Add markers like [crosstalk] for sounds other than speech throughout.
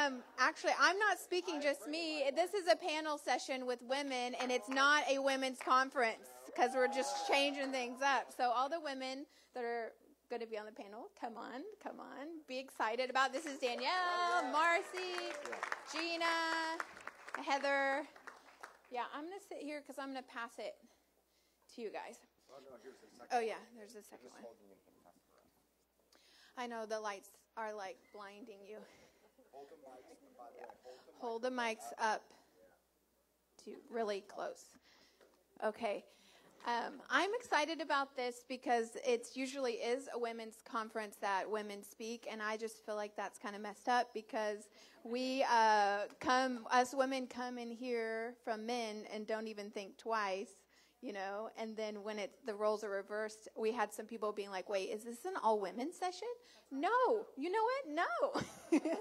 Um, actually, I'm not speaking just me. This is a panel session with women, and it's not a women's conference because we're just changing things up. So all the women that are going to be on the panel, come on, come on, be excited about. This is Danielle, Marcy, Gina, Heather. Yeah, I'm going to sit here because I'm going to pass it to you guys. Oh yeah, there's a second one. I know the lights are like blinding you. Hold the mics up to really close. Okay. Um, I'm excited about this because it usually is a women's conference that women speak, and I just feel like that's kind of messed up because we uh, come, us women come in here from men and don't even think twice, you know. And then when it the roles are reversed, we had some people being like, "Wait, is this an all women session?" No, you know what? No. [laughs]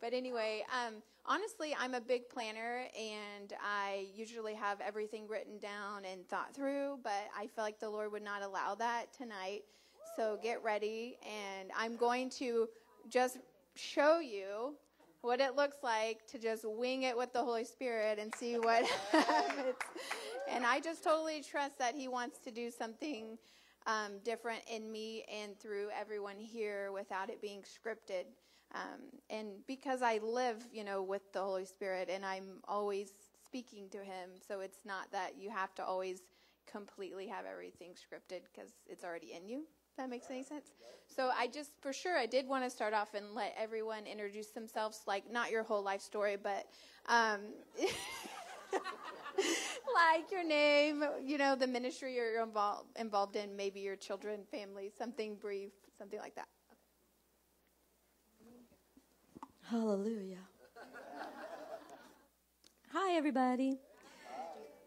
but anyway, um, honestly, I'm a big planner and I usually have everything written down and thought through, but I feel like the Lord would not allow that tonight. So get ready and I'm going to just show you what it looks like to just wing it with the Holy Spirit and see what [laughs] happens. And I just totally trust that He wants to do something um, different in me and through everyone here without it being scripted. Um, and because I live, you know, with the Holy Spirit and I'm always speaking to Him, so it's not that you have to always completely have everything scripted because it's already in you. If that makes any sense. So I just, for sure, I did want to start off and let everyone introduce themselves, like not your whole life story, but um, [laughs] like your name, you know, the ministry you're involved involved in, maybe your children, family, something brief, something like that. Hallelujah. Hi, everybody.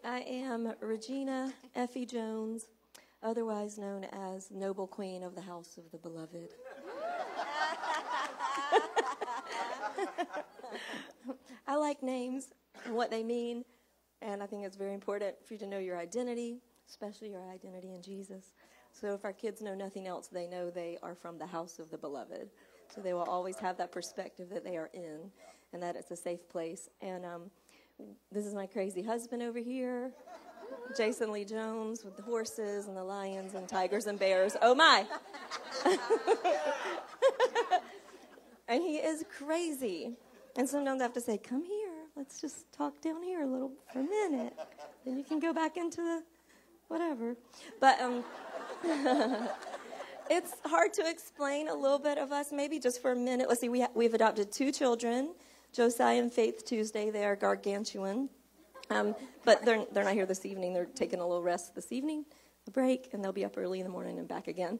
I am Regina Effie Jones, otherwise known as Noble Queen of the House of the Beloved. I like names and what they mean, and I think it's very important for you to know your identity, especially your identity in Jesus. So if our kids know nothing else, they know they are from the house of the beloved. So they will always have that perspective that they are in and that it's a safe place. And um, this is my crazy husband over here, Jason Lee Jones, with the horses and the lions and tigers and bears. Oh my! [laughs] and he is crazy. And sometimes I have to say, Come here, let's just talk down here a little for a minute. Then you can go back into the whatever. But, um, [laughs] it's hard to explain a little bit of us, maybe just for a minute. Let's see, we ha- we've adopted two children, Josiah and Faith Tuesday. They are gargantuan. Um, but they're, they're not here this evening. They're taking a little rest this evening, a break, and they'll be up early in the morning and back again.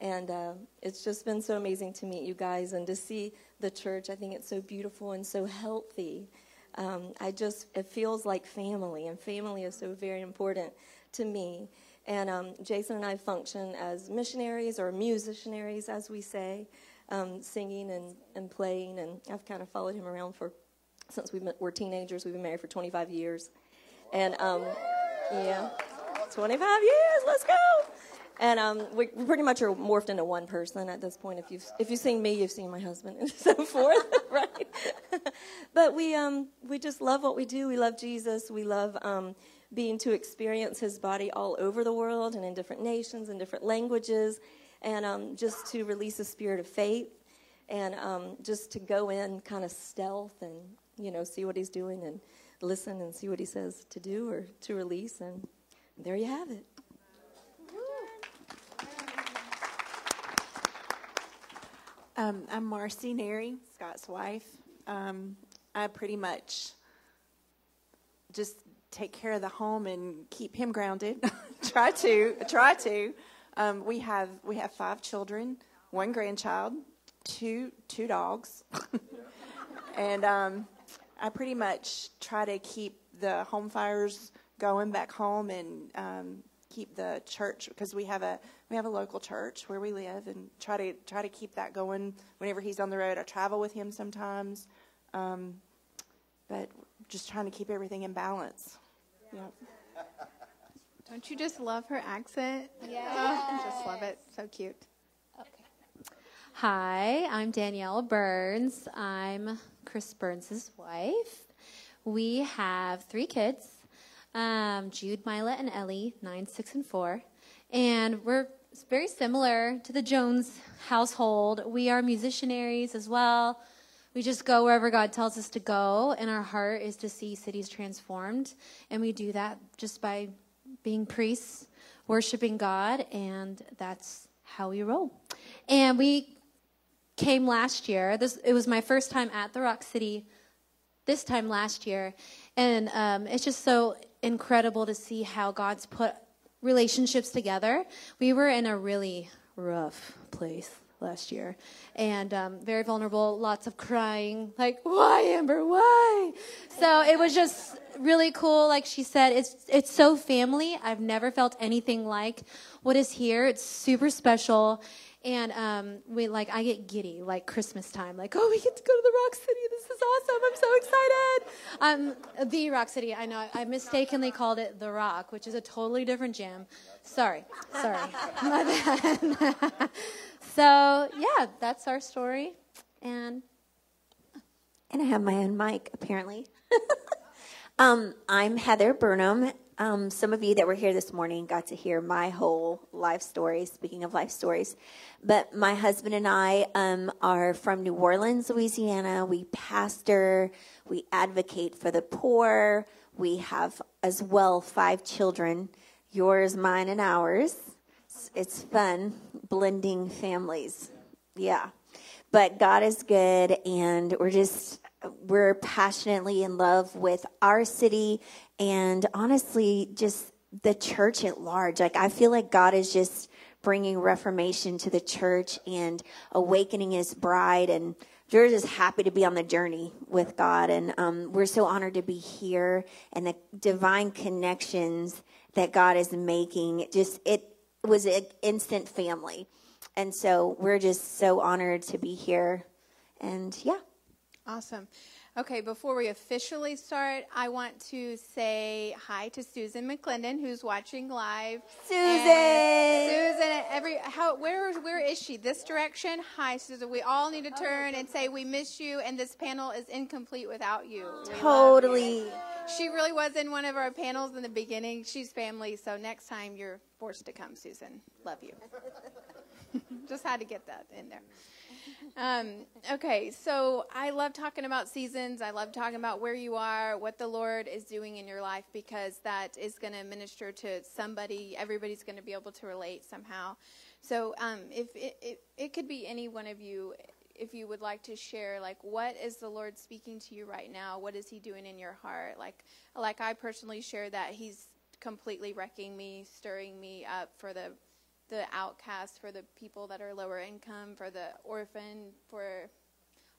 And uh, it's just been so amazing to meet you guys and to see the church. I think it's so beautiful and so healthy. Um, I just, it feels like family, and family is so very important to me. And um, Jason and I function as missionaries or musicianaries, as we say, um, singing and, and playing. And I've kind of followed him around for since we were teenagers. We've been married for 25 years. And um, yeah, 25 years, let's go. And um, we, we pretty much are morphed into one person at this point. If you've if you've seen me, you've seen my husband, [laughs] and so forth, [laughs] right? but we um, we just love what we do. We love Jesus. We love um, being to experience his body all over the world and in different nations and different languages, and um, just to release a spirit of faith and um, just to go in kind of stealth and, you know, see what he's doing and listen and see what he says to do or to release. And there you have it. Um, I'm Marcy Neri, Scott's wife. Um, I pretty much just take care of the home and keep him grounded. [laughs] try to, try to. Um, we have we have five children, one grandchild, two two dogs, [laughs] and um, I pretty much try to keep the home fires going back home and um, keep the church because we have a we have a local church where we live and try to try to keep that going whenever he's on the road. I travel with him sometimes, um, but just trying to keep everything in balance. Yep. Don't you just love her accent? Yeah. Oh, just love it. So cute. Okay. Hi, I'm Danielle Burns. I'm Chris Burns' wife. We have three kids um, Jude, Mila, and Ellie, nine, six, and four. And we're very similar to the Jones household. We are musicianaries as well. We just go wherever God tells us to go, and our heart is to see cities transformed. And we do that just by being priests, worshiping God, and that's how we roll. And we came last year. This it was my first time at the Rock City this time last year, and um, it's just so incredible to see how God's put relationships together. We were in a really rough place last year and um, very vulnerable lots of crying like why amber why so it was just really cool like she said it's it's so family i've never felt anything like what is here it's super special and um, we like I get giddy like Christmas time, like oh we get to go to the Rock City. This is awesome! I'm so excited. Um, the Rock City. I know I mistakenly called it the Rock, which is a totally different gym. Sorry, sorry, [laughs] my bad. [laughs] so yeah, that's our story, and and I have my own mic apparently. [laughs] um, I'm Heather Burnham, um, some of you that were here this morning got to hear my whole life story, speaking of life stories. But my husband and I um, are from New Orleans, Louisiana. We pastor, we advocate for the poor. We have as well five children yours, mine, and ours. It's, fun blending families. Yeah. But God is good, and we're just we're passionately in love with our city and honestly, just the church at large. Like, I feel like God is just bringing reformation to the church and awakening his bride. And we're just happy to be on the journey with God. And um, we're so honored to be here and the divine connections that God is making. Just, it was an instant family. And so we're just so honored to be here. And yeah. Awesome. Okay, before we officially start, I want to say hi to Susan McClendon, who's watching live. Susan, and Susan, every how where where is she? This direction. Hi, Susan. We all need to oh, turn and say we miss you, and this panel is incomplete without you. totally. She really was in one of our panels in the beginning. She's family, so next time you're forced to come, Susan. Love you. [laughs] Just had to get that in there. Um, okay, so I love talking about seasons. I love talking about where you are, what the Lord is doing in your life, because that is going to minister to somebody. Everybody's going to be able to relate somehow. So, um, if it, it, it could be any one of you, if you would like to share, like, what is the Lord speaking to you right now? What is He doing in your heart? Like, like I personally share that He's completely wrecking me, stirring me up for the the outcast, for the people that are lower income, for the orphan, for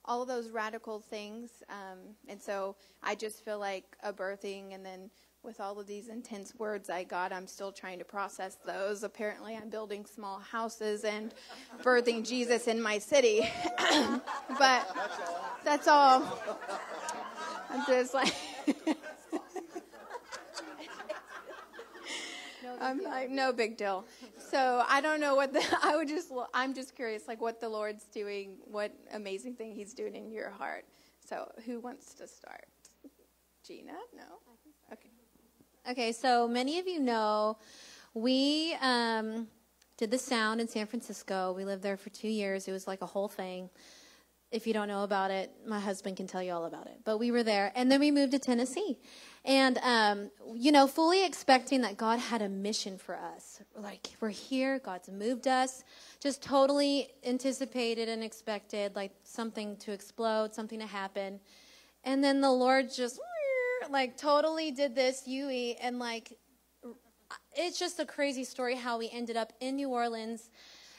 all of those radical things. Um, and so I just feel like a birthing, and then with all of these intense words I got, I'm still trying to process those. Apparently, I'm building small houses and birthing Jesus in my city. [coughs] but that's all. I'm just like. [laughs] I'm like, no big deal. So I don't know what the, [laughs] I would just, I'm just curious, like what the Lord's doing, what amazing thing He's doing in your heart. So who wants to start? Gina? No? Okay. Okay, so many of you know we um, did the sound in San Francisco. We lived there for two years. It was like a whole thing. If you don't know about it, my husband can tell you all about it. But we were there. And then we moved to Tennessee. And, um, you know, fully expecting that God had a mission for us. Like, we're here, God's moved us. Just totally anticipated and expected, like, something to explode, something to happen. And then the Lord just, like, totally did this UE. And, like, it's just a crazy story how we ended up in New Orleans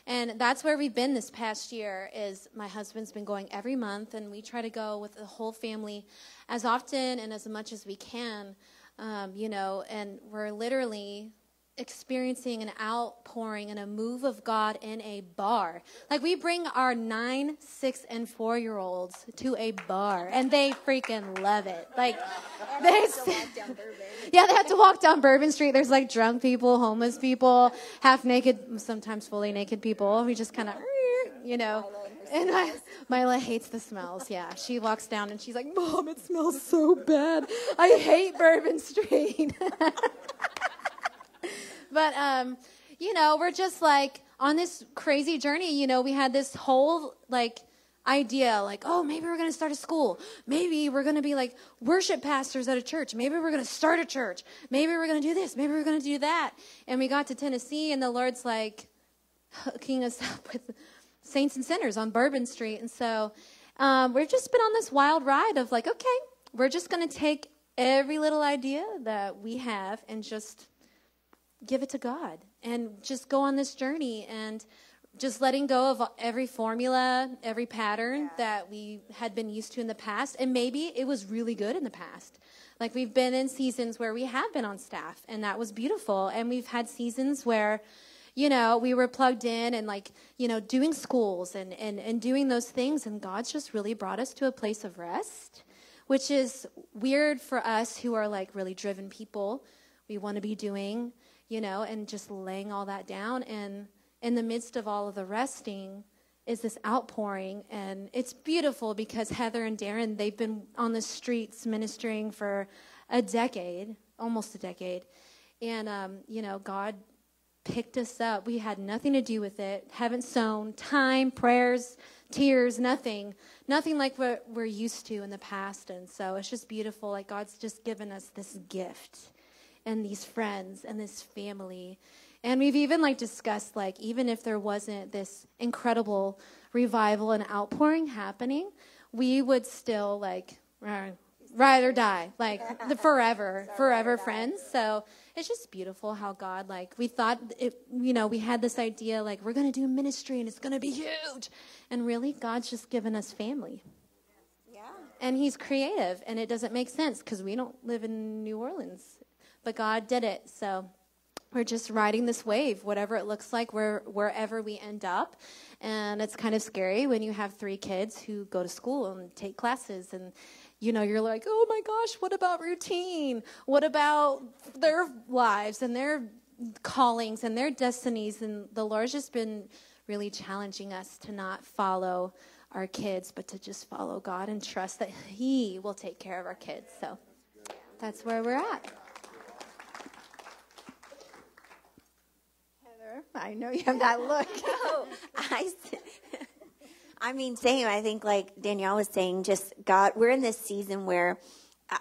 and that's where we've been this past year is my husband's been going every month and we try to go with the whole family as often and as much as we can um, you know and we're literally experiencing an outpouring and a move of God in a bar. Like we bring our nine, six, and four year olds to a bar and they freaking love it. Like [laughs] they, yeah, they have to walk down Bourbon Street. There's like drunk people, homeless people, half naked, sometimes fully naked people. We just kind of you know. And I, [laughs] Mila hates the smells. Yeah, she walks down and she's like, "Mom, it smells so bad. I hate Bourbon Street." [laughs] but um, you know, we're just like on this crazy journey. You know, we had this whole like idea like oh maybe we're going to start a school. Maybe we're going to be like worship pastors at a church. Maybe we're going to start a church. Maybe we're going to do this. Maybe we're going to do that. And we got to tennessee and the lord's like hooking us [laughs] up with saints and sinners on bourbon street. And so um, we've just been on this wild ride of like okay we're just going to take every little idea that we have and just give it to god and just go on this journey and just letting go of every formula, every pattern yeah. that we had been used to in the past. And maybe it was really good in the past. Like we've been in seasons where we have been on staff, and that was beautiful. And we've had seasons where, you know, we were plugged in and like, you know, doing schools and, and, and doing those things. And God's just really brought us to a place of rest, which is weird for us who are like really driven people. We want to be doing, you know, and just laying all that down. And, in the midst of all of the resting is this outpouring. And it's beautiful because heather and darren they've been on the streets ministering for a decade almost a decade. And um, you know god picked us up. We had nothing to do with it. Haven't sown. Time prayers tears nothing. Nothing like what we're used to in the past. And so it's just beautiful. Like god's just given us this gift and these friends and this family and we've even like discussed like even if there wasn't this incredible revival and outpouring happening, we would still like ride or die, like the [laughs] forever, forever friends. So it's just beautiful how God like we thought it you know, we had this idea like we're gonna do ministry and it's gonna be huge. And really God's just given us family. Yeah. And he's creative and it doesn't make sense because we don't live in New Orleans. But God did it. So we're just riding this wave, whatever it looks like, where, wherever we end up. And it's kind of scary when you have three kids who go to school and take classes and you know, you're like, oh my gosh, what about routine? What about their lives and their callings and their destinies? And the Lord's just been really challenging us to not follow our kids, but to just follow God and trust that He will take care of our kids. So that's where we're at. I know you have that look. [laughs] no, I, [laughs] I mean, same. I think, like Danielle was saying, just God, we're in this season where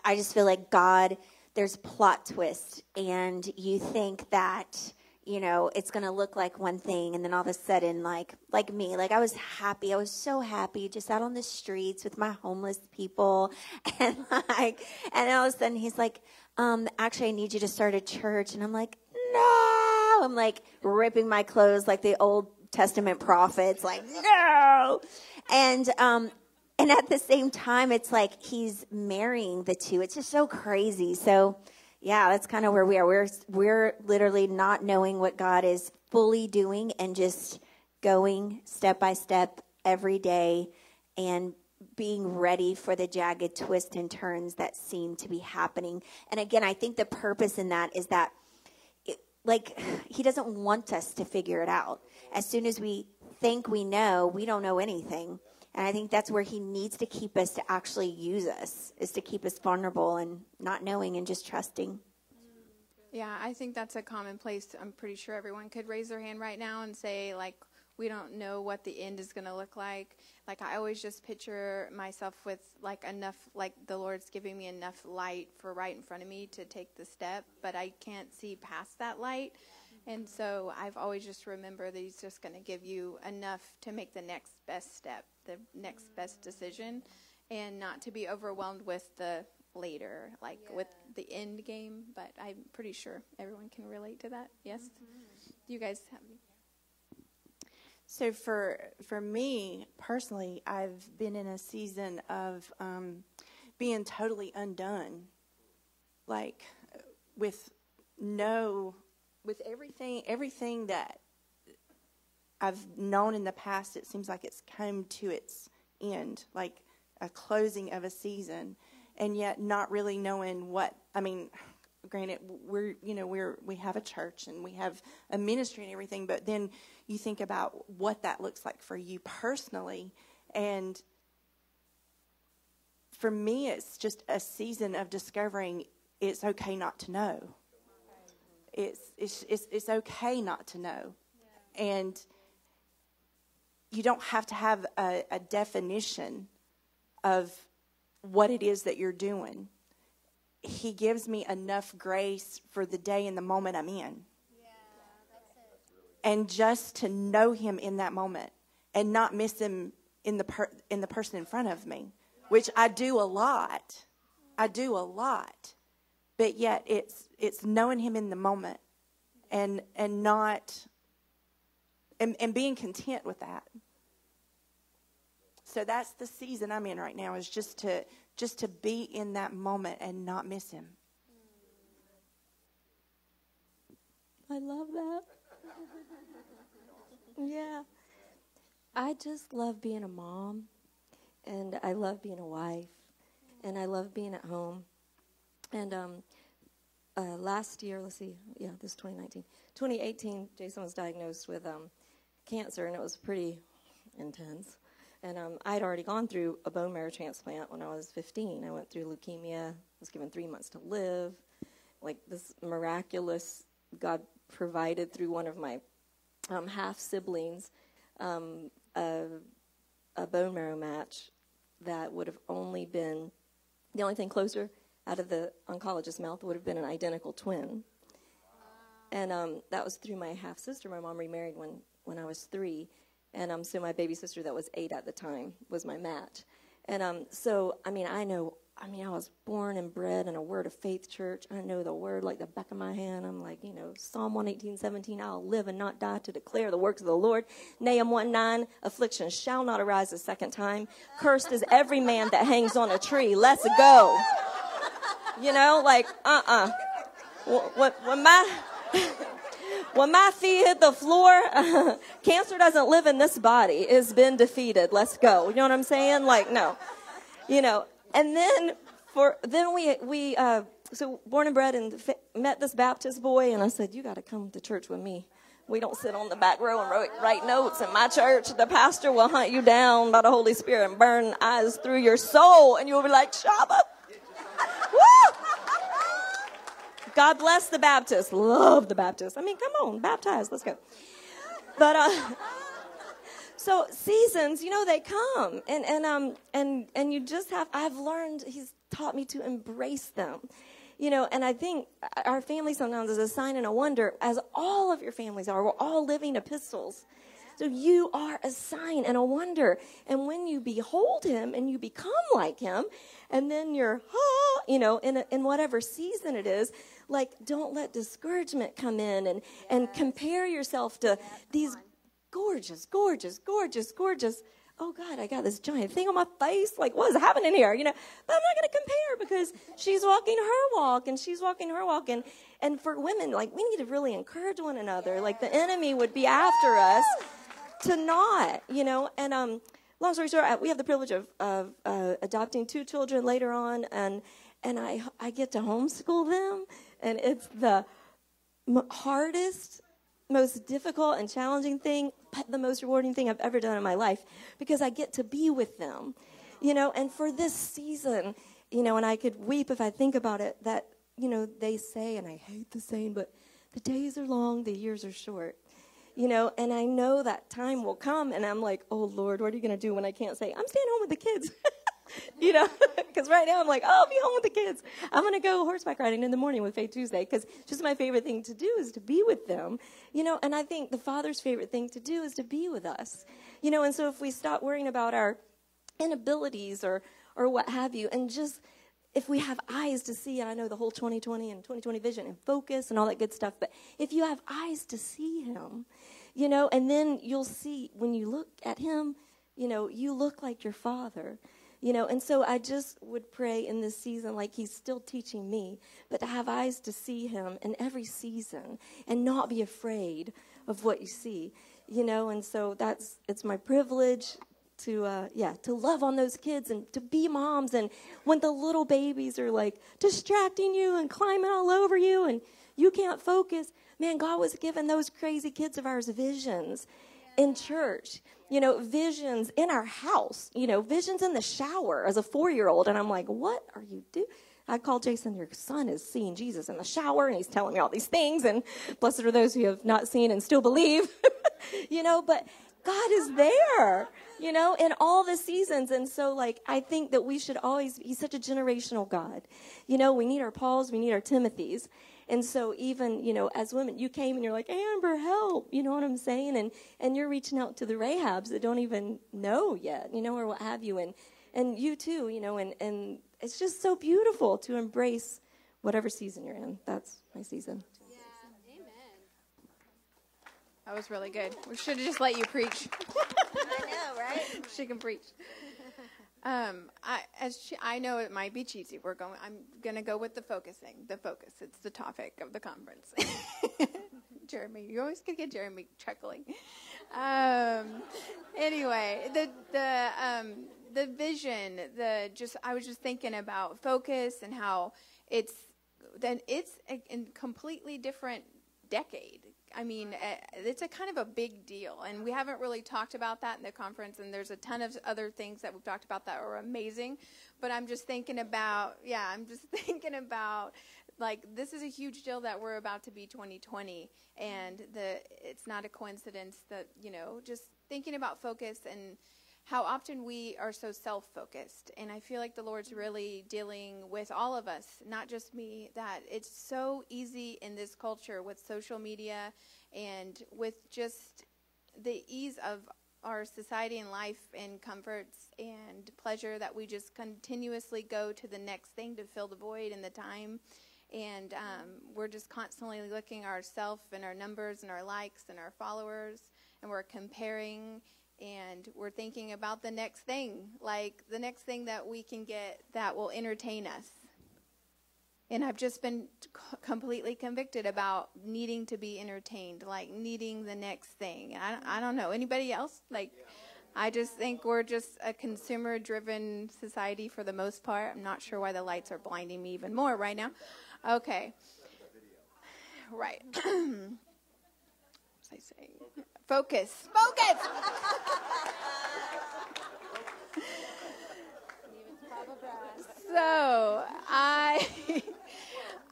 I just feel like God, there's plot twist, and you think that you know it's going to look like one thing and then all of a sudden like like me like i was happy i was so happy just out on the streets with my homeless people [laughs] and like and all of a sudden he's like um actually i need you to start a church and i'm like no I'm like ripping my clothes like the Old Testament prophets, like, no. And, um, and at the same time, it's like he's marrying the two. It's just so crazy. So, yeah, that's kind of where we are. We're, we're literally not knowing what God is fully doing and just going step by step every day and being ready for the jagged twists and turns that seem to be happening. And again, I think the purpose in that is that like he doesn't want us to figure it out. As soon as we think we know, we don't know anything. And I think that's where he needs to keep us to actually use us, is to keep us vulnerable and not knowing and just trusting. Yeah, I think that's a common place. I'm pretty sure everyone could raise their hand right now and say, like, we don't know what the end is going to look like. Like I always just picture myself with like enough, like the Lord's giving me enough light for right in front of me to take the step, but I can't see past that light. And so I've always just remember that He's just going to give you enough to make the next best step, the next best decision, and not to be overwhelmed with the later, like yeah. with the end game. But I'm pretty sure everyone can relate to that. Yes? Mm-hmm. You guys have any? So for for me personally, I've been in a season of um, being totally undone, like with no, with everything everything that I've known in the past. It seems like it's come to its end, like a closing of a season, and yet not really knowing what. I mean, granted we're you know we're we have a church and we have a ministry and everything but then you think about what that looks like for you personally. And for me it's just a season of discovering it's okay not to know. It's it's it's, it's okay not to know. And you don't have to have a, a definition of what it is that you're doing. He gives me enough grace for the day and the moment I'm in. And just to know him in that moment and not miss him in the per- in the person in front of me, which I do a lot. I do a lot. But yet it's it's knowing him in the moment and and not and, and being content with that. So that's the season I'm in right now is just to just to be in that moment and not miss him. I love that. Yeah. I just love being a mom, and I love being a wife, and I love being at home. And um, uh, last year, let's see, yeah, this is 2019. 2018, Jason was diagnosed with um, cancer, and it was pretty intense. And um, I'd already gone through a bone marrow transplant when I was 15. I went through leukemia, was given three months to live. Like this miraculous, God provided through one of my um, half siblings um, a, a bone marrow match that would have only been the only thing closer out of the oncologist's mouth would have been an identical twin. And um, that was through my half sister. My mom remarried when, when I was three. And um, so my baby sister, that was eight at the time, was my match. And um, so, I mean, I know, I mean, I was born and bred in a Word of Faith church. I know the word like the back of my hand. I'm like, you know, Psalm 118, 17, I'll live and not die to declare the works of the Lord. Nahum 1, 9, affliction shall not arise a second time. Cursed is every man that hangs on a tree. Let's go. You know, like, uh-uh. When, when my... [laughs] When my feet hit the floor, [laughs] cancer doesn't live in this body. It's been defeated. Let's go. You know what I'm saying? Like, no. You know, and then for, then we, we, uh, so born and bred and met this Baptist boy, and I said, You got to come to church with me. We don't sit on the back row and write, write notes. In my church, the pastor will hunt you down by the Holy Spirit and burn eyes through your soul, and you'll be like, Shabba. [laughs] Woo! God bless the Baptist. Love the Baptist. I mean, come on, baptize. Let's go. But uh, so seasons, you know, they come, and and um and and you just have. I've learned. He's taught me to embrace them. You know, and I think our family sometimes is a sign and a wonder, as all of your families are. We're all living epistles. So you are a sign and a wonder. And when you behold him and you become like him, and then you're, ah, you know, in, a, in whatever season it is, like don't let discouragement come in and, yes. and compare yourself to these gorgeous, gorgeous, gorgeous, gorgeous. Oh God, I got this giant thing on my face. Like, what is happening here? You know, but I'm not going to compare because she's walking her walk and she's walking her walk. And, and for women, like, we need to really encourage one another. Like, the enemy would be after us to not, you know. And um, long story short, we have the privilege of, of uh, adopting two children later on, and and I I get to homeschool them and it's the hardest, most difficult and challenging thing, the most rewarding thing I've ever done in my life because I get to be with them, you know. And for this season, you know, and I could weep if I think about it. That you know they say, and I hate the saying, but the days are long, the years are short. You know, and I know that time will come, and I'm like, oh Lord, what are you going to do when I can't say, I'm staying home with the kids? [laughs] [laughs] you know, because right now I'm like, oh, I'll be home with the kids. I'm going to go horseback riding in the morning with Faith Tuesday because just my favorite thing to do is to be with them, you know, and I think the Father's favorite thing to do is to be with us, you know, and so if we stop worrying about our inabilities or, or what have you, and just if we have eyes to see, and I know the whole 2020 and 2020 vision and focus and all that good stuff, but if you have eyes to see Him, you know, and then you'll see when you look at Him, you know, you look like your Father you know, and so I just would pray in this season, like He's still teaching me, but to have eyes to see Him in every season and not be afraid of what you see, you know, and so that's, it's my privilege to uh, yeah to love on those kids and to be moms. And when the little babies are like distracting you and climbing all over you and you can't focus man god was giving those crazy kids of ours visions in church you know visions in our house you know visions in the shower as a four year old and i'm like what are you doing I call Jason, your son is seeing Jesus in the shower and he's telling me all these things. And blessed are those who have not seen and still believe, [laughs] you know, but God is there, you know, in all the seasons. And so, like, I think that we should always, he's such a generational God. You know, we need our Pauls, we need our Timothys. And so even, you know, as women, you came and you're like, Amber, help. You know what I'm saying? And, and you're reaching out to the Rahabs that don't even know yet, you know, or what have you. And, and you too, you know, and, and it's just so beautiful to embrace whatever season you're in. That's my season. Yeah. Amen. That was really good. We should have just let you preach. [laughs] I know, right? she can preach. Um, I as she, I know it might be cheesy. We're going. I'm gonna go with the focusing. The focus. It's the topic of the conference. [laughs] Jeremy, you always gonna get Jeremy chuckling. Um, anyway, the the um, the vision. The just I was just thinking about focus and how it's then it's a, a completely different decade I mean, uh, it's a kind of a big deal, and we haven't really talked about that in the conference. And there's a ton of other things that we've talked about that are amazing. But I'm just thinking about, yeah, I'm just [laughs] thinking about like this is a huge deal that we're about to be 2020, and the it's not a coincidence that you know just thinking about focus and how often we are so self focused. And I feel like the Lord's really dealing with all of us, not just me, that it's so easy in this culture with social media and with just the ease of our society and life and comforts and pleasure that we just continuously go to the next thing to fill the void and the time. And um, we're just constantly looking ourselves and our numbers and our likes and our followers, and we're comparing and we're thinking about the next thing, like the next thing that we can get that will entertain us. And I've just been completely convicted about needing to be entertained, like needing the next thing. I, I don't know. Anybody else? Like, I just think we're just a consumer driven society for the most part. I'm not sure why the lights are blinding me even more right now. Okay. Right. [clears throat] what was I saying? Focus. Focus. [laughs] so I [laughs]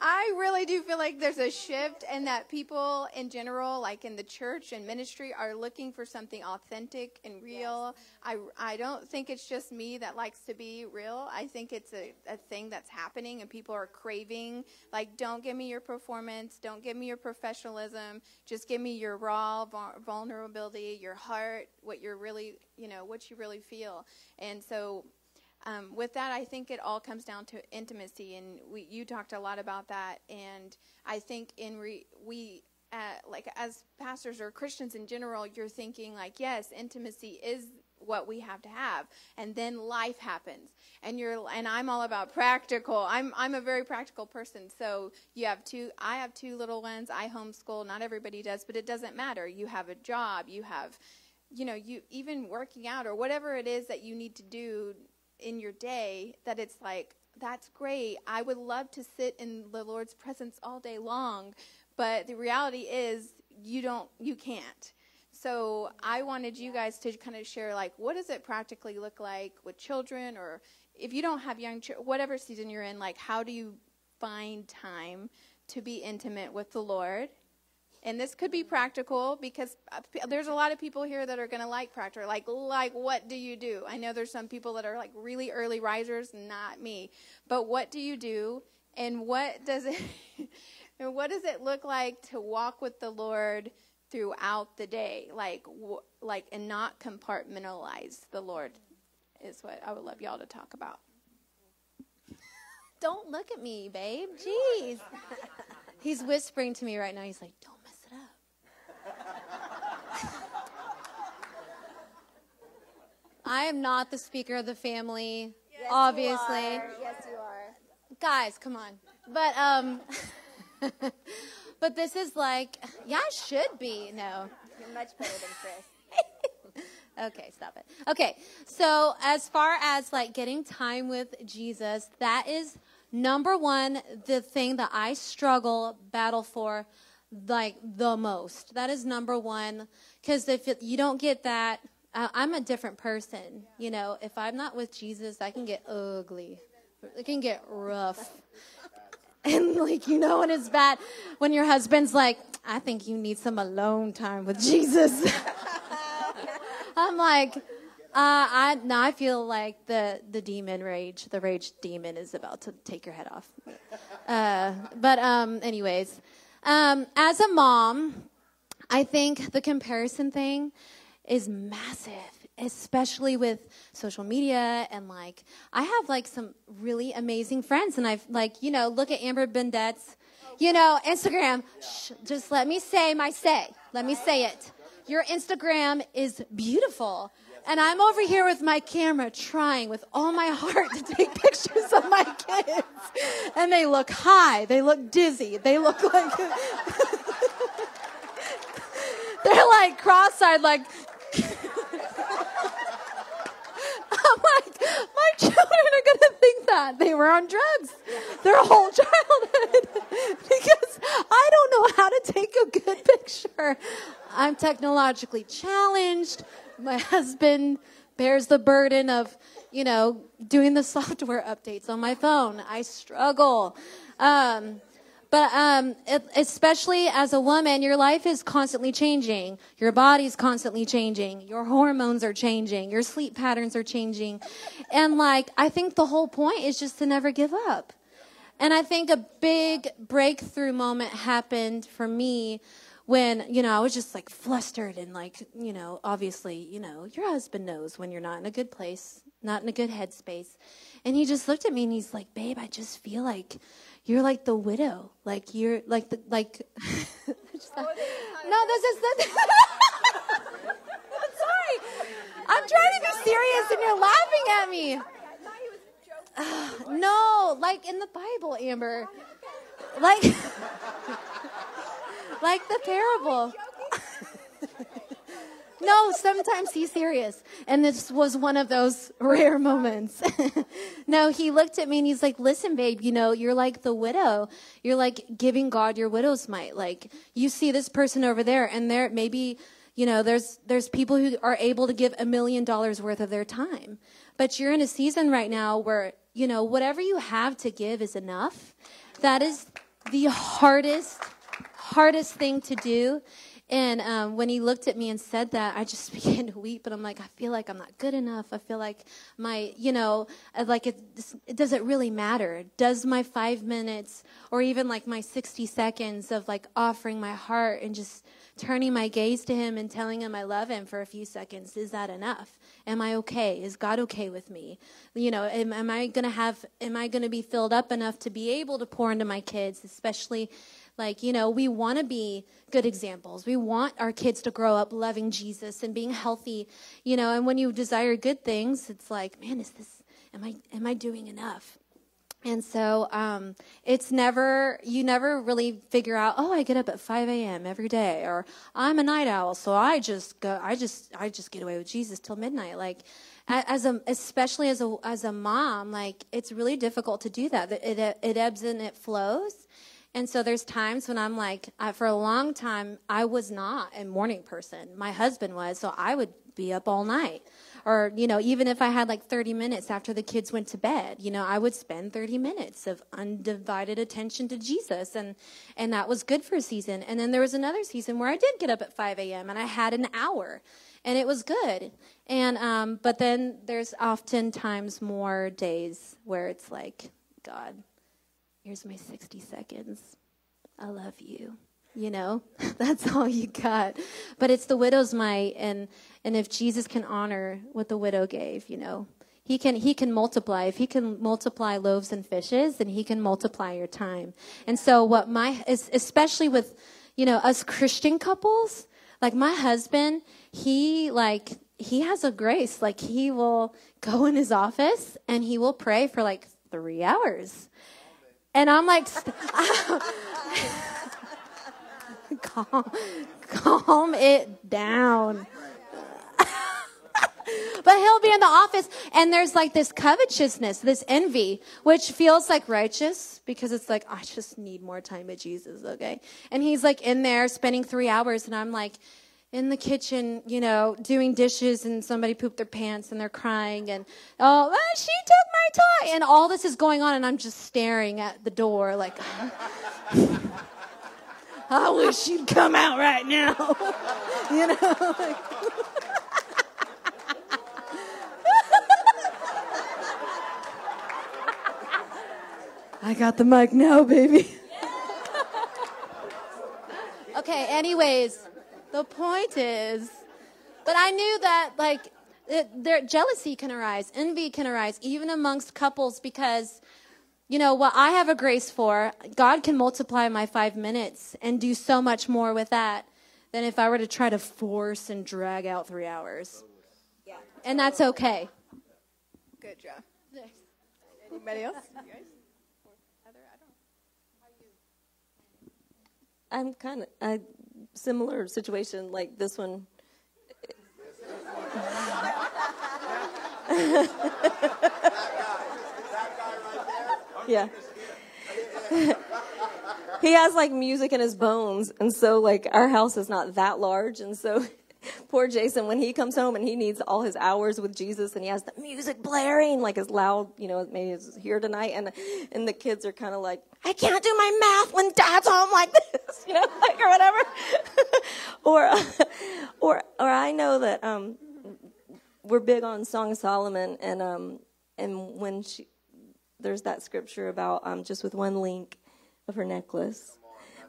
I really do feel like there's a shift and that people in general, like in the church and ministry, are looking for something authentic and real. Yes. I, I don't think it's just me that likes to be real. I think it's a, a thing that's happening and people are craving, like, don't give me your performance, don't give me your professionalism, just give me your raw vulnerability, your heart, what you're really, you know, what you really feel. And so um, with that, I think it all comes down to intimacy, and we, you talked a lot about that. And I think in re, we, uh, like as pastors or Christians in general, you're thinking like, yes, intimacy is what we have to have, and then life happens. And you're, and I'm all about practical. I'm, I'm a very practical person. So you have two. I have two little ones. I homeschool. Not everybody does, but it doesn't matter. You have a job. You have you know, you even working out or whatever it is that you need to do in your day that it's like, that's great. I would love to sit in the Lord's presence all day long, but the reality is you don't you can't. So I wanted you guys to kind of share like what does it practically look like with children or if you don't have young children, whatever season you're in, like how do you find time to be intimate with the Lord and this could be practical because uh, there's a lot of people here that are going to like practical like like what do you do? I know there's some people that are like really early risers not me. But what do you do and what does it [laughs] and what does it look like to walk with the lord throughout the day? Like like and not compartmentalize the lord is what i would love y'all to talk about. Don't look at me babe. Jeez. He's whispering to me right now. He's like don't I am not the speaker of the family, yes, obviously. You yes, you are. Guys, come on. But um [laughs] but this is like yeah, I should be. No. You're much better than Chris. [laughs] Okay, stop it. Okay, so as far as like getting time with Jesus, that is number one, the thing that I struggle, battle for, like the most. That is number one. Because if you don't get that, I, I'm a different person. You know, if I'm not with Jesus, I can get ugly. It can get rough. [laughs] And like, you know, when it's bad, when your husband's like, I think you need some alone time with Jesus. [laughs] I'm like, uh, I now I feel like the the demon rage, the rage demon is about to take your head off. Uh, but um, anyways, um, as a mom, I think the comparison thing is massive, especially with social media and like I have like some really amazing friends, and I've like you know look at Amber Bendet's, you know Instagram. Shh, just let me say my say. Let me say it. Your Instagram is beautiful. And I'm over here with my camera trying with all my heart to take [laughs] pictures of my kids. And they look high. They look dizzy. They look like. [laughs] They're like cross eyed, like. I'm like, my children are going to think that they were on drugs their whole childhood [laughs] because I don't know how to take a good picture. I'm technologically challenged. My husband bears the burden of, you know, doing the software updates on my phone. I struggle. Um, but um, especially as a woman, your life is constantly changing. Your body's constantly changing. Your hormones are changing. Your sleep patterns are changing. And like, I think the whole point is just to never give up. And I think a big breakthrough moment happened for me when, you know, I was just like flustered and like, you know, obviously, you know, your husband knows when you're not in a good place, not in a good headspace. And he just looked at me and he's like, babe, I just feel like you're like the widow. Like you're like the, like, [laughs] no, this is the, [laughs] I'm sorry. I'm trying to be serious and you're laughing at me. [sighs] no, like in the Bible, Amber. Like, [laughs] like the parable. No, sometimes he's serious. And this was one of those [laughs] rare moments. [laughs] no, he looked at me and he's like, listen, babe, you know, you're like the widow. You're like giving God your widow's mite. Like, you see this person over there, and there maybe, you know, there's, there's people who are able to give a million dollars worth of their time. But you're in a season right now where, you know, whatever you have to give is enough. That is the hardest, hardest thing to do. And um, when he looked at me and said that, I just [laughs] began to weep. And I'm like, I feel like I'm not good enough. I feel like my, you know, uh, like it, it doesn't really matter. Does my five minutes or even like my 60 seconds of like offering my heart and just turning my gaze to him and telling him I love him for a few seconds, is that enough? Am I okay? Is God okay with me? You know, am, am I going to have, am I going to be filled up enough to be able to pour into my kids, especially like, you know, we want to be good examples. We want our kids to grow up loving Jesus and being healthy, you know, and when you desire good things, it's like, man, is this, am I, am I doing enough? And so um, it's never, you never really figure out, oh, I get up at 5 a.m. every day, or I'm a night owl, so I just go, I just, I just get away with Jesus till midnight. Like, as a, especially as a, as a mom, like, it's really difficult to do that. It, it, it ebbs and it flows. And so there's times when I'm like, I, for a long time, I was not a morning person. My husband was, so I would be up all night. Or you know even if i had like 30 minutes after the kids went to bed you know i would spend 30 minutes of undivided attention to jesus. And and that was good for a season. And then there was another season where i did get up at 5 a.m and i had an hour and it was good. And um, but then there's oftentimes more days where it's like god here's my 60 seconds. I love you. You know [laughs] that's all you got. But it's the widow's mite and and if jesus can honor what the widow gave you know he can he can multiply. If he can multiply loaves and fishes then he can multiply your time. And so what my especially with you know us christian couples like my husband he like he has a grace. Like he will go in his office and he will pray for like three hours and i'm like [laughs] calm, calm it down. [laughs] but he'll be in the office and there's like this covetousness, this envy, which feels like righteous because it's like, I just need more time with Jesus, okay? And he's like in there spending three hours and I'm like, in the kitchen, you know, doing dishes and somebody pooped their pants and they're crying and, oh, ah, she took my toy. And all this is going on and I'm just staring at the door like, [laughs] I wish she'd come out right now. [laughs] you know? Like, [laughs] I got the mic now, baby. okay, anyways, the point is, but I knew that, like, it, there, jealousy can arise, envy can arise, even amongst couples, because, you know, what I have a grace for, God can multiply my five minutes and do so much more with that than if I were to try to force and drag out three hours. Yeah. And that's okay. Good job. Anybody else? [laughs] I'm kind of a similar situation like this one. yeah. [laughs] he has like music in his bones, and so like our house is not that large, and so [laughs] poor Jason, when he comes home and he needs all his hours with Jesus and he has the music blaring like as loud, you know, as maybe it's here tonight and and the kids are kind of like, I can't do my math when dad's home like this, [laughs] you know, like or whatever. [laughs] or or or I know that um we're big on Song of Solomon and um and when she there's that scripture about um just with one link of her necklace,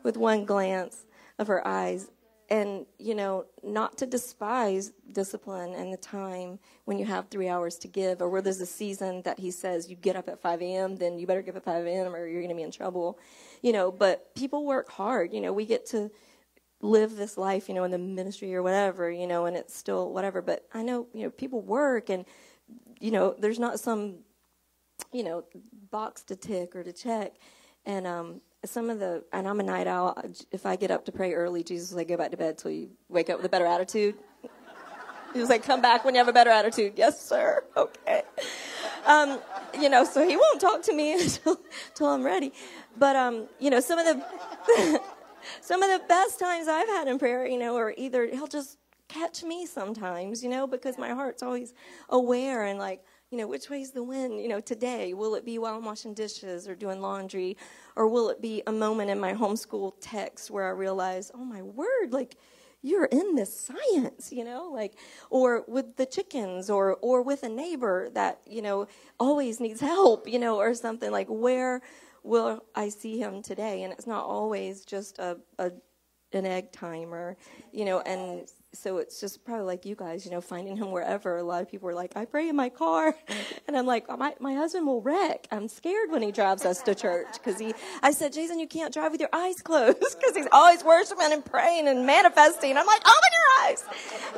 with one glance of her eyes and you know not to despise discipline and the time when you have three hours to give or where there's a season that he says you get up at 5 a.m then you better get up at 5 a.m or you're going to be in trouble you know but people work hard you know we get to live this life you know in the ministry or whatever you know and it's still whatever but i know you know people work and you know there's not some you know box to tick or to check and um some of the, and I'm a night owl. If I get up to pray early, Jesus will say, go back to bed till you wake up with a better attitude. [laughs] He was like, come back when you have a better attitude. Yes, sir. Okay. Um, you know, so he won't talk to me [laughs] until, until I'm ready. But, um, you know, some of the, [laughs] some of the best times I've had in prayer, you know, are either he'll just catch me sometimes, you know, because my heart's always aware and like, you know, which way's the wind, you know, today? Will it be while I'm washing dishes or doing laundry? Or will it be a moment in my homeschool text where I realize, oh my word, like you're in this science, you know, like, or with the chickens or, or with a neighbor that, you know, always needs help, you know, or something like where will I see him today? And it's not always just a, a an egg timer, you know, and so it's just probably like you guys, you know, finding him wherever. A lot of people are like, I pray in my car. [laughs] And I'm like, oh, my, my husband will wreck. I'm scared when he drives us to church because he, I said, Jason, you can't drive with your eyes closed [laughs] because he's always worshiping and praying and manifesting. I'm like, open your eyes,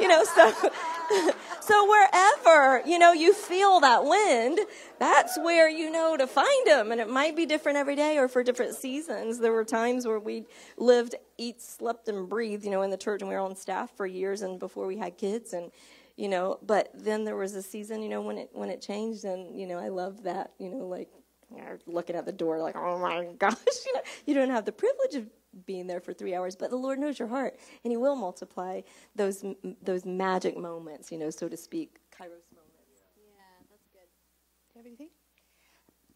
you know, so, [laughs] [laughs] so wherever, you know, you feel that wind, that's where you know to find them. And it might be different every day or for different seasons. There were times where we lived, eat, slept, and breathed, you know, in the church and we were on staff for years and before we had kids and you know but then there was a season you know when it when it changed and you know i love that you know like you know, looking at the door like oh my [laughs] gosh you know you don't have the privilege of being there for three hours but the lord knows your heart and he will multiply those those magic moments you know so to speak kairos moments. Yeah that's good. Do you have anything?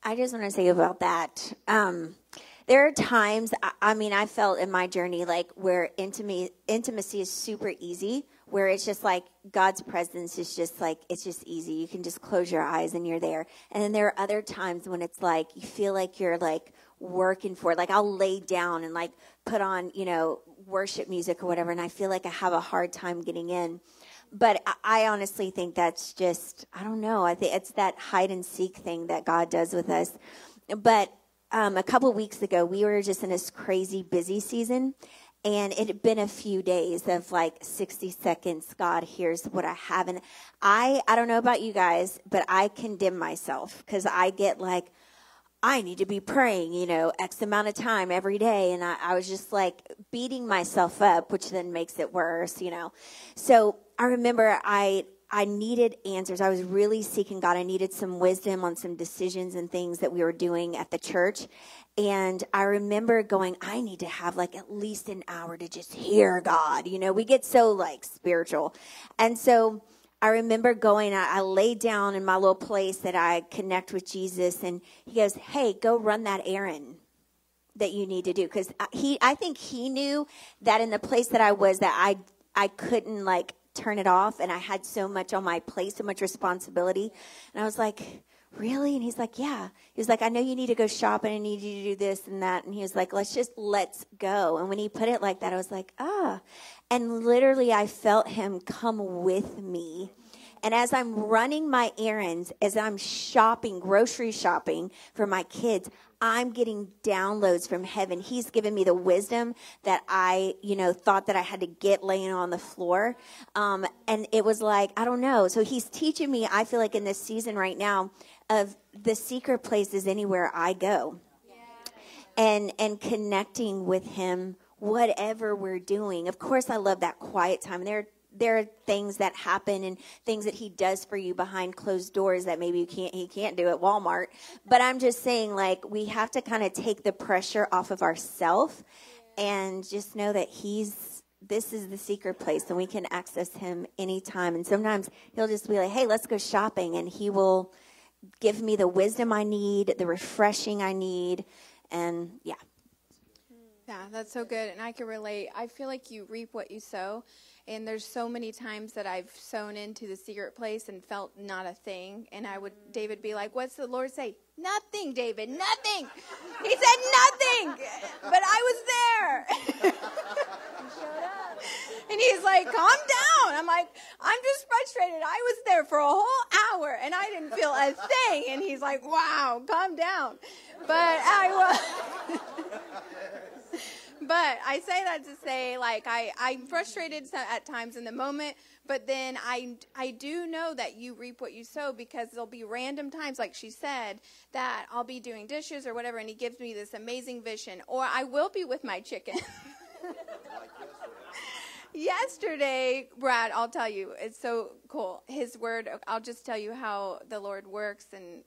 I just want to say about that um, there are times I mean I felt in my journey like where intimacy intimacy is super easy where it's just like God's presence is just like it's just easy. You can just close your eyes and you're there. And then there are other times when it's like you feel like you're like working for it like I'll lay down and like put on you know worship music or whatever and I feel like I have a hard time getting in but I honestly think that's just I don't know I think it's that hide and seek thing that God does with us but um, a couple weeks ago, we were just in this crazy busy season, and it had been a few days of like 60 seconds. God, here's what I have, and I I don't know about you guys, but I condemn myself because I get like. I need to be praying, you know, X amount of time every day. And I, I was just like beating myself up, which then makes it worse, you know. So I remember I I needed answers. I was really seeking God. I needed some wisdom on some decisions and things that we were doing at the church. And I remember going, I need to have like at least an hour to just hear God. You know, we get so like spiritual. And so I remember going, I, I laid down in my little place that I connect with Jesus, and he goes, Hey, go run that errand that you need to do. Because he i think he knew that in the place that i was that i i couldn't like turn it off and i had so much on my plate so much responsibility. And i was like really? And he's like yeah. He was like i know you need to go shop and i need you to do this and that. And he was like let's just let's go. And when he put it like that i was like ah. And literally i felt him come with me and as I'm running my errands, as I'm shopping, grocery shopping for my kids, I'm getting downloads from heaven. He's given me the wisdom that I, you know, thought that I had to get laying on the floor. Um, and it was like, I don't know. So he's teaching me, I feel like in this season right now, of the secret places anywhere I go. And, and connecting with him, whatever we're doing. Of course, I love that quiet time. There there are things that happen and things that he does for you behind closed doors that maybe you can't he can't do at Walmart. But I'm just saying like we have to kind of take the pressure off of ourselves and just know that he's this is the secret place and we can access him anytime. And sometimes he'll just be like, "Hey, let's go shopping." And he will give me the wisdom I need, the refreshing I need, and yeah. Yeah, that's so good. And I can relate. I feel like you reap what you sow. And there's so many times that I've sown into the secret place and felt not a thing. And I would, David be like, What's the Lord say? Nothing, David, nothing. He said nothing, but I was there. [laughs] and he's like, Calm down. I'm like, I'm just frustrated. I was there for a whole hour and I didn't feel a thing. And he's like, Wow, calm down. But I was. [laughs] but I say that to say, like, I, I'm frustrated at times in the moment, but then I, I do know that you reap what you sow because there'll be random times, like she said, that I'll be doing dishes or whatever, and he gives me this amazing vision, or I will be with my chicken. [laughs] yesterday, Brad, I'll tell you, it's so cool. His word, I'll just tell you how the Lord works and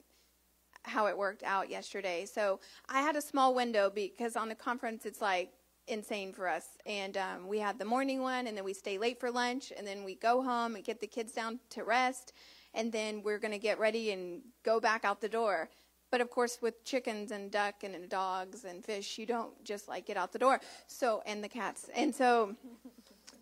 how it worked out yesterday. So I had a small window because on the conference it's like insane for us. And um, we had the morning one, and then we stay late for lunch, and then we go home and get the kids down to rest, and then we're going to get ready and go back out the door. But of course, with chickens and duck and dogs and fish, you don't just like get out the door. So, and the cats. And so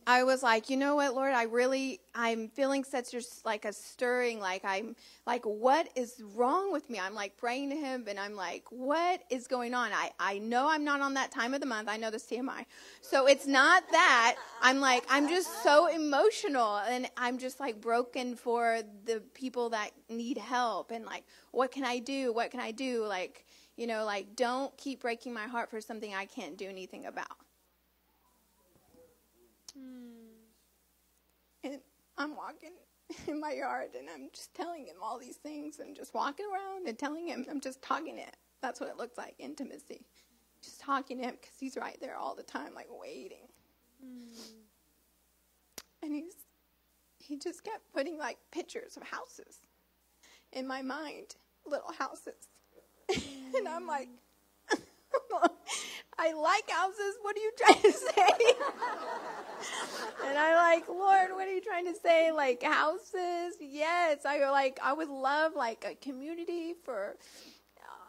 I was like, you know what, Lord, I really, I'm feeling such just like a stirring, like I'm like, what is wrong with me? I'm like praying to him and I'm like, what is going on? I, I know I'm not on that time of the month. I know this TMI. So it's not that. I'm like, I'm just so emotional and I'm just like broken for the people that need help and like, what can I do? What can I do? Like, you know, like, don't keep breaking my heart for something I can't do anything about. And I'm walking [laughs] in my yard and I'm just telling him all these things and just walking around and telling him, I'm just talking it. That's what it looks like intimacy. Just talking to him because he's right there all the time, like waiting. Mm. And he's he just kept putting like pictures of houses in my mind, little houses. [laughs] and I'm like, [laughs] I like houses. What are you trying to say? and I'm like, Lord, what are you trying to say? Like houses? Yes. I like I would love like a community for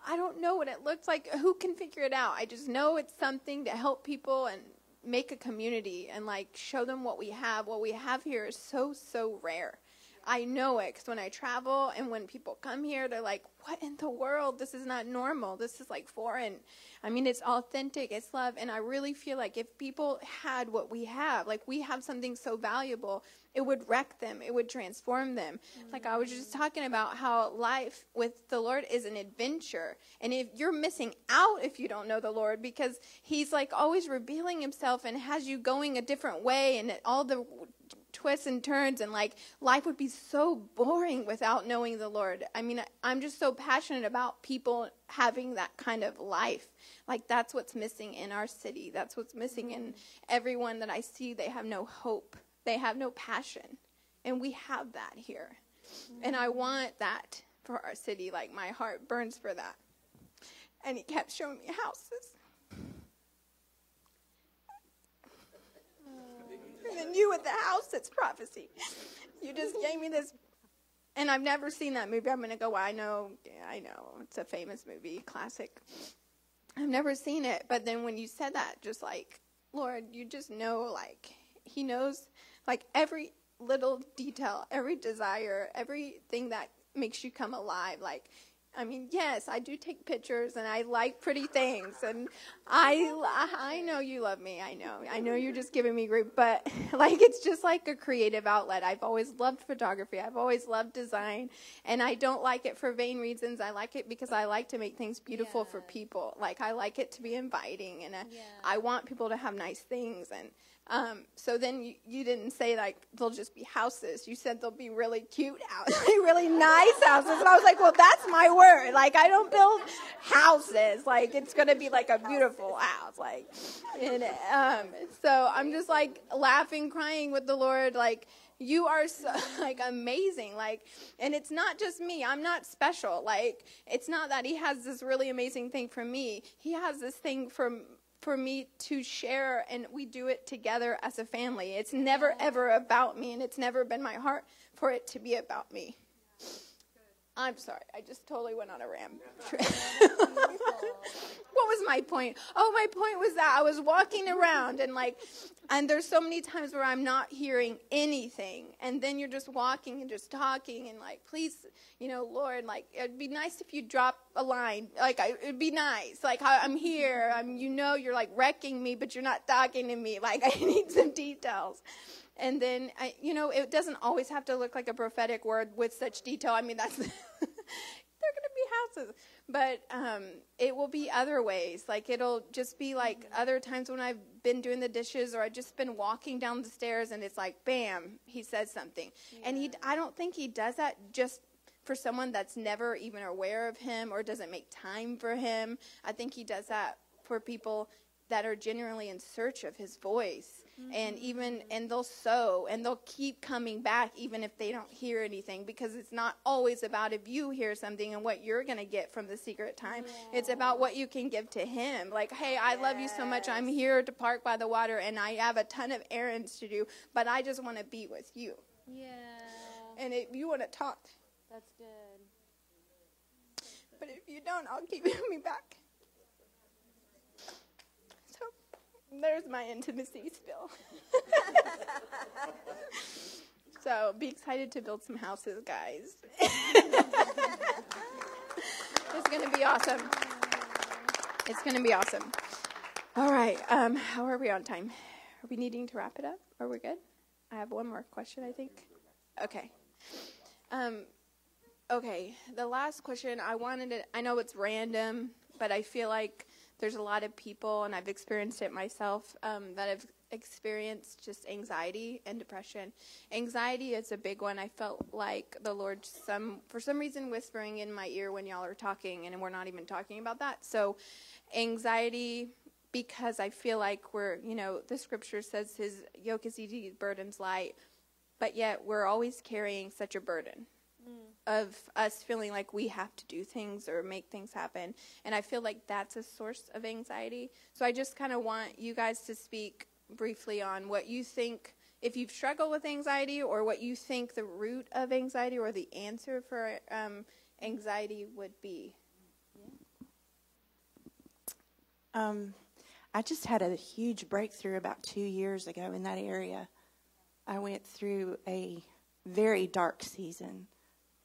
I don't know what it looks like. Who can figure it out? I just know it's something to help people and make a community and like show them what we have. What we have here is so so rare. I know it because when I travel and when people come here, they're like, "What in the world? This is not normal. This is like foreign." I mean, it's authentic, it's love, and I really feel like if people had what we have, like we have something so valuable, it would wreck them, it would transform them. Mm-hmm. Like I was just talking about how life with the Lord is an adventure, and if you're missing out if you don't know the Lord, because He's like always revealing Himself and has you going a different way, and all the twists and turns and like life would be so boring without knowing the Lord. I mean, I'm just so passionate about people having that kind of life. Like that's what's missing in our city. That's what's missing in everyone that I see. They have no hope. They have no passion. And we have that here. And I want that for our city. Like my heart burns for that. And he kept showing me houses. And then you at the house, it's prophecy. You just gave me this. And I've never seen that movie. I'm going to go, well, I know, yeah, I know. It's a famous movie, classic. I've never seen it. But then when you said that, just like, Lord, you just know, like, He knows, like, every little detail, every desire, everything that makes you come alive. Like, I mean, yes, I do take pictures and I like pretty things and I I know you love me. I know. I know you're just giving me grief, but [laughs] like it's just like a creative outlet. I've always loved photography. I've always loved design, and I don't like it for vain reasons. I like it because I like to make things beautiful yeah. for people. Like I like it to be inviting and uh, yeah. I want people to have nice things and um, so then you, you, didn't say like they'll just be houses. You said they'll be really cute houses, [laughs] really nice houses. And I was like, well, that's my word. Like I don't build houses. Like it's gonna be like a beautiful house. Like, and, um, so I'm just like laughing, crying with the Lord. Like you are so, [laughs] like amazing. Like, and it's not just me. I'm not special. Like it's not that He has this really amazing thing for me. He has this thing for for me to share and we do it together as a family. It's never ever about me and it's never been my heart for it to be about me. I'm sorry. I just totally went on a ram. [laughs] what was my point? Oh, my point was that I was walking around and like, and there's so many times where I'm not hearing anything, and then you're just walking and just talking and like, please, you know, Lord, like it'd be nice if you drop a line. Like I, it'd be nice. Like I'm here. I'm, you know, you're like wrecking me, but you're not talking to me. Like [laughs] I need some details and then I, you know it doesn't always have to look like a prophetic word with such detail. I mean that's [laughs] they're going to be houses. But um, it will be other ways. Like it'll just be like other times when i've been doing the dishes or i've just been walking down the stairs and it's like bam he says something. Yeah. and he i don't think he does that just for someone that's never even aware of him or doesn't make time for him. I think he does that for people that are genuinely in search of his voice Mm-hmm. And even and they'll sow and they'll keep coming back even if they don't hear anything because it's not always about if you hear something and what you're going to get from the secret time. Yeah. It's about what you can give to him. Like, "Hey, I yes. love you so much. I'm here to park by the water and I have a ton of errands to do, but I just want to be with you." Yeah. And if you want to talk, that's good. But if you don't, I'll keep [laughs] coming back. There's my intimacy spill. [laughs] so be excited to build some houses, guys. [laughs] it's going to be awesome. It's going to be awesome. All right. Um, how are we on time? Are we needing to wrap it up? Are we good? I have one more question, I think. Okay. Um, okay. The last question I wanted to, I know it's random, but I feel like there's a lot of people, and I've experienced it myself, um, that have experienced just anxiety and depression. Anxiety is a big one. I felt like the Lord, some for some reason, whispering in my ear when y'all are talking, and we're not even talking about that. So, anxiety because I feel like we're, you know, the scripture says his yoke is easy, burdens light, but yet we're always carrying such a burden of us feeling like we have to do things or make things happen. And I feel like that's a source of anxiety. So I just kind of want you guys to speak briefly on what you think, if you've struggled with anxiety, or what you think the root of anxiety or the answer for um, anxiety would be. Um, I just had a huge breakthrough about two years ago in that area. I went through a very dark season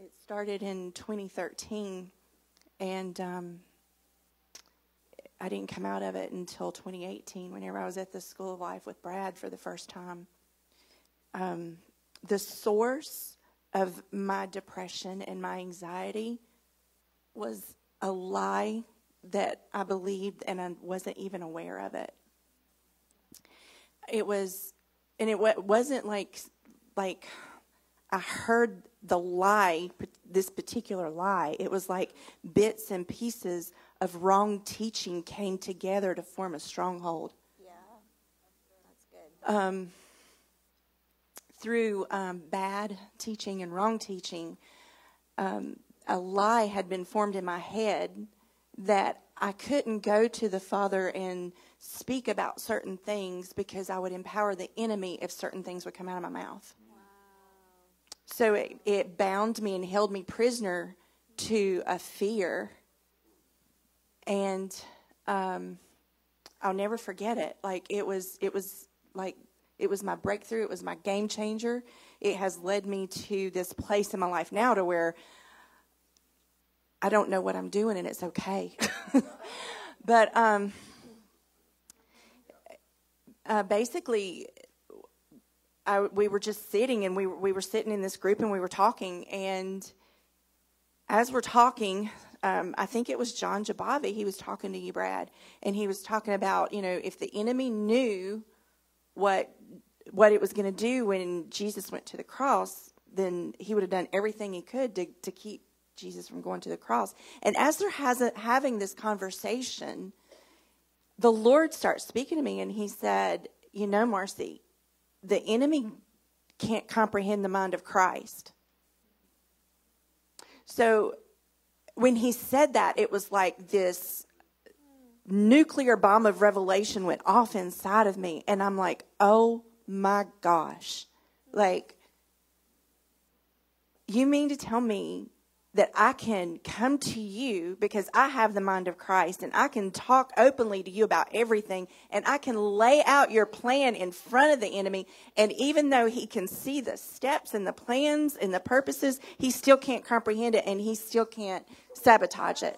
it started in 2013, and um, I didn't come out of it until 2018, whenever I was at the School of Life with Brad for the first time. Um, the source of my depression and my anxiety was a lie that I believed, and I wasn't even aware of it. It was, and it wasn't like, like I heard the lie, this particular lie. It was like bits and pieces of wrong teaching came together to form a stronghold. Yeah, that's good. Um, through um, bad teaching and wrong teaching, um, a lie had been formed in my head that I couldn't go to the Father and speak about certain things because I would empower the enemy if certain things would come out of my mouth. So it, it bound me and held me prisoner to a fear. And um, I'll never forget it. Like it was, it was like it was my breakthrough. It was my game changer. It has led me to this place in my life now to where I don't know what I'm doing and it's okay. [laughs] but um, uh, basically, I, we were just sitting and we, we were sitting in this group and we were talking. And as we're talking, um, I think it was John Jabavi. He was talking to you, Brad, and he was talking about you know if the enemy knew what what it was going to do when Jesus went to the cross, then he would have done everything he could to to keep Jesus from going to the cross. And as they're has a, having this conversation, the Lord starts speaking to me, and He said, "You know, Marcy, the enemy can't comprehend the mind of Christ." So when he said that, it was like this nuclear bomb of revelation went off inside of me. And I'm like, oh my gosh. Like, you mean to tell me that I can come to you because I have the mind of Christ and I can talk openly to you about everything and I can lay out your plan in front of the enemy. And even though he can see the steps and the plans and the purposes, he still can't comprehend it and he still can't sabotage it.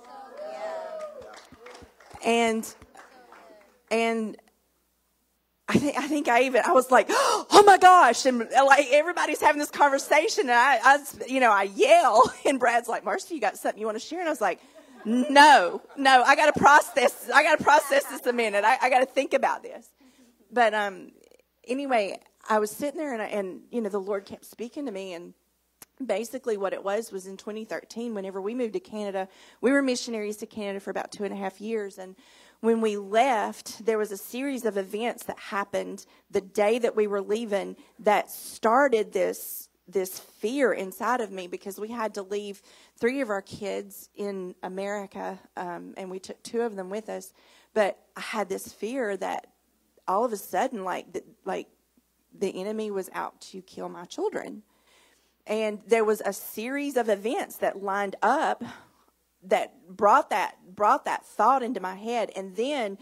And, and I think I think I even I was like, [gasps] oh my gosh, and like everybody's having this conversation, and I, I you know I yell, [laughs] and Brad's like, Marcy, you got something you want to share? And I was like, no, no, I got to process. I got to process this a minute. I, I got to think about this. But um, anyway, I was sitting there, and I, and you know the Lord kept speaking to me, and basically what it was was in 2013 whenever we moved to canada we were missionaries to canada for about two and a half years and when we left, there was a series of events that happened the day that we were leaving that started this this fear inside of me because we had to leave three of our kids in America, um, and we took two of them with us. But I had this fear that all of a sudden, like the, like the enemy was out to kill my children, and there was a series of events that lined up that brought that brought that thought into my head and then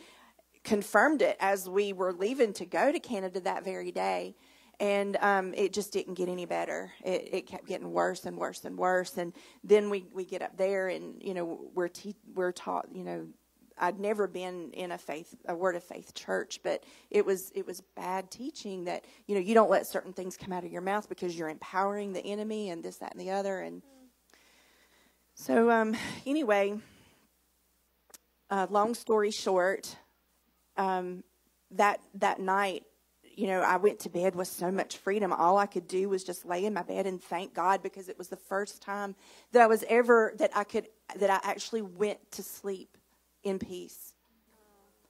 confirmed it as we were leaving to go to Canada that very day. And um, it just didn't get any better. It, it, kept getting worse and worse and worse. And then we, we get up there, and you know we're te- we're taught. You know, I'd never been in a faith a word of faith church, but it was it was bad teaching that you know you don't let certain things come out of your mouth because you're empowering the enemy and this that and the other. And so um, anyway, uh, long story short, um, that that night, you know, I went to bed with so much freedom. All I could do was just lay in my bed and thank God because it was the first time that I was ever that I could that I actually went to sleep in peace.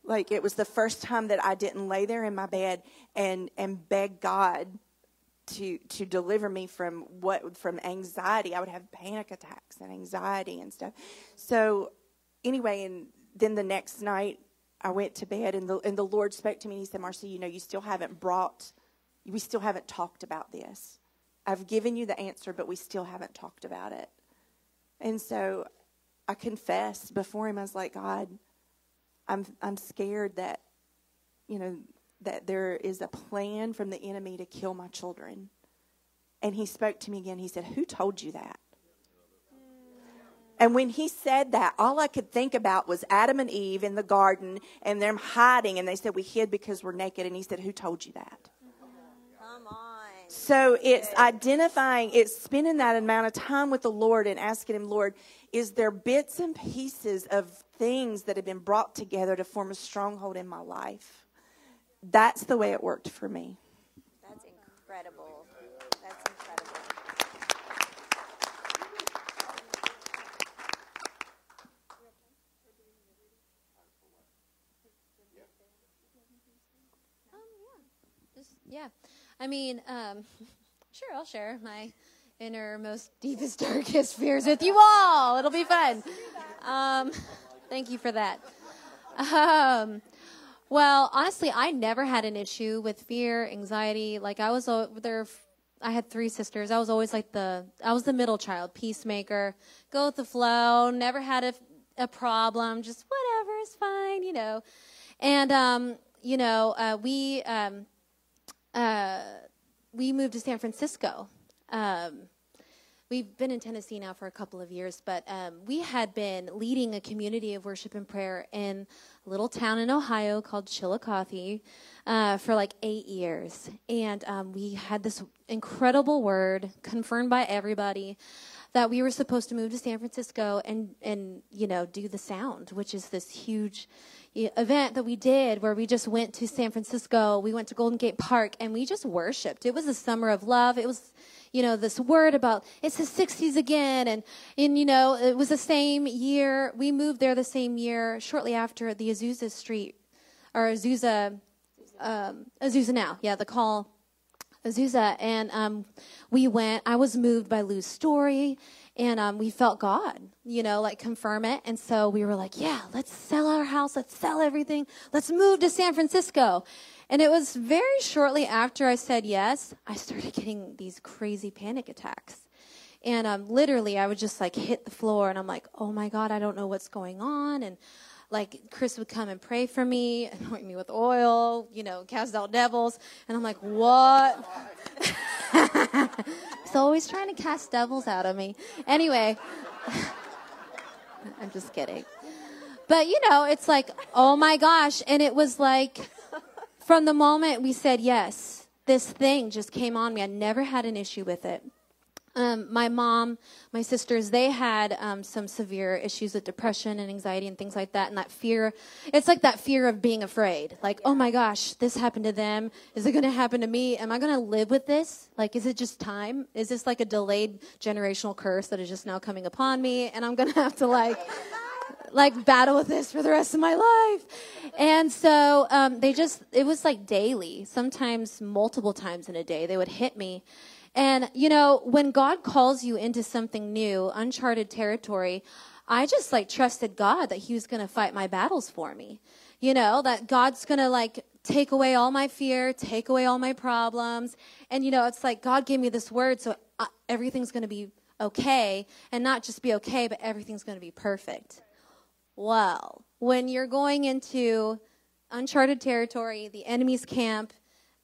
Like it was the first time that I didn't lay there in my bed and and beg God to to deliver me from what from anxiety. I would have panic attacks and anxiety and stuff. So anyway, and then the next night I went to bed and the and the Lord spoke to me and he said, Marcy, you know, you still haven't brought we still haven't talked about this. I've given you the answer, but we still haven't talked about it. And so I confessed before him, I was like, God, I'm I'm scared that, you know, that there is a plan from the enemy to kill my children. And he spoke to me again. He said, Who told you that? And when he said that, all I could think about was Adam and Eve in the garden and them hiding. And they said, We hid because we're naked. And he said, Who told you that? Come on. So it's identifying, it's spending that amount of time with the Lord and asking Him, Lord, is there bits and pieces of things that have been brought together to form a stronghold in my life? That's the way it worked for me. That's incredible. That's incredible. Just, yeah. I mean, um, [laughs] Sure, I'll share my innermost, deepest, [laughs] darkest fears with you all. It'll be fun. Um, [laughs] thank you for that. Um, well, honestly, I never had an issue with fear, anxiety. Like I was there. I had three sisters. I was always like the I was the middle child, peacemaker, go with the flow. Never had a, a problem. Just whatever is fine, you know. And um, you know, uh, we um, uh, we moved to San Francisco. Um, we've been in Tennessee now for a couple of years, but um, we had been leading a community of worship and prayer in a little town in Ohio called Chillicothe uh, for like eight years. And um, we had this incredible word confirmed by everybody that we were supposed to move to San Francisco and, and you know, do the sound, which is this huge event that we did where we just went to San Francisco. We went to Golden Gate Park and we just worshiped. It was a summer of love. It was you know, this word about it's the 60s again. And, and, you know, it was the same year. We moved there the same year, shortly after the Azusa Street, or Azusa, um, Azusa Now. Yeah, the call Azusa. And um, we went, I was moved by Lou's story. And um, we felt God, you know, like confirm it. And so we were like, yeah, let's sell our house. Let's sell everything. Let's move to San Francisco. And it was very shortly after I said yes, I started getting these crazy panic attacks. And um, literally, I would just like hit the floor and I'm like, oh my God, I don't know what's going on. And like Chris would come and pray for me, anoint me with oil, you know, cast out devils. And I'm like, what? [laughs] [laughs] He's always trying to cast devils out of me. Anyway, [laughs] I'm just kidding. But you know, it's like, oh my gosh. And it was like, from the moment we said yes, this thing just came on me. I never had an issue with it. Um, my mom, my sisters, they had um, some severe issues with depression and anxiety and things like that. And that fear, it's like that fear of being afraid. Like, oh my gosh, this happened to them. Is it going to happen to me? Am I going to live with this? Like, is it just time? Is this like a delayed generational curse that is just now coming upon me? And I'm going to have to like like battle with this for the rest of my life. And so um, they just, it was like daily, sometimes multiple times in a day, they would hit me. And, you know, when God calls you into something new, uncharted territory, I just like trusted God that He was going to fight my battles for me. You know, that God's going to like take away all my fear, take away all my problems. And, you know, it's like God gave me this word, so uh, everything's going to be okay. And not just be okay, but everything's going to be perfect. Well, when you're going into uncharted territory, the enemy's camp,